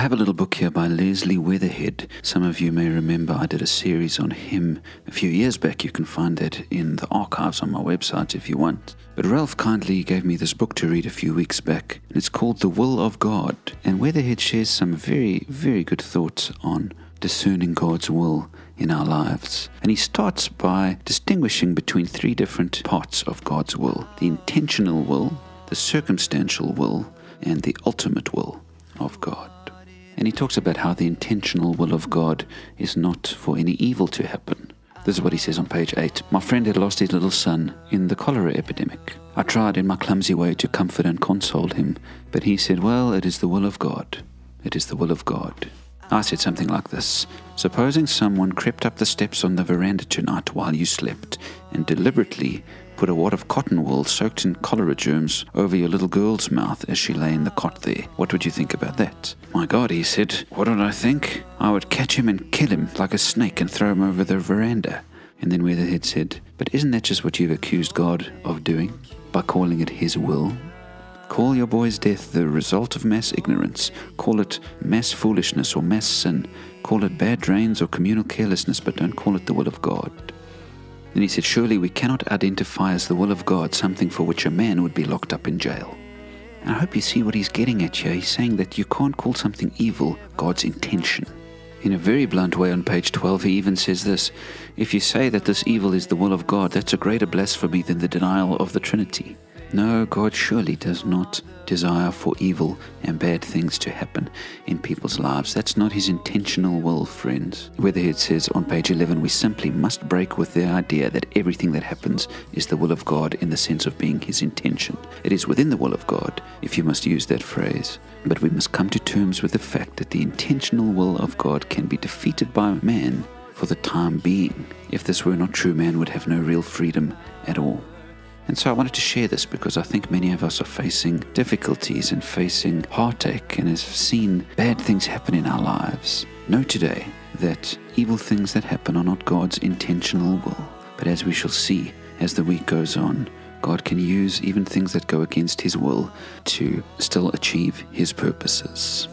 I have a little book here by Leslie Weatherhead. Some of you may remember I did a series on him a few years back. You can find that in the archives on my website if you want. But Ralph kindly gave me this book to read a few weeks back. It's called The Will of God. And Weatherhead shares some very, very good thoughts on discerning God's will in our lives. And he starts by distinguishing between three different parts of God's will the intentional will, the circumstantial will, and the ultimate will of God. And he talks about how the intentional will of God is not for any evil to happen. This is what he says on page 8. My friend had lost his little son in the cholera epidemic. I tried in my clumsy way to comfort and console him, but he said, Well, it is the will of God. It is the will of God. I said something like this Supposing someone crept up the steps on the veranda tonight while you slept and deliberately put a wad of cotton wool soaked in cholera germs over your little girl's mouth as she lay in the cot there. What would you think about that? My God, he said, what would I think? I would catch him and kill him like a snake and throw him over the veranda. And then Weatherhead said, But isn't that just what you've accused God of doing? By calling it His will? Call your boy's death the result of mass ignorance. Call it mass foolishness or mass sin. Call it bad drains or communal carelessness, but don't call it the will of God. Then he said, Surely we cannot identify as the will of God something for which a man would be locked up in jail. And I hope you see what he's getting at here. He's saying that you can't call something evil God's intention. In a very blunt way on page 12, he even says this If you say that this evil is the will of God, that's a greater blasphemy than the denial of the Trinity. No, God surely does not desire for evil and bad things to happen in people's lives. That's not his intentional will, friends. Weatherhead says on page 11, we simply must break with the idea that everything that happens is the will of God in the sense of being his intention. It is within the will of God, if you must use that phrase. But we must come to terms with the fact that the intentional will of God can be defeated by man for the time being. If this were not true, man would have no real freedom at all. And so I wanted to share this because I think many of us are facing difficulties and facing heartache and have seen bad things happen in our lives. Know today that evil things that happen are not God's intentional will. But as we shall see as the week goes on, God can use even things that go against His will to still achieve His purposes.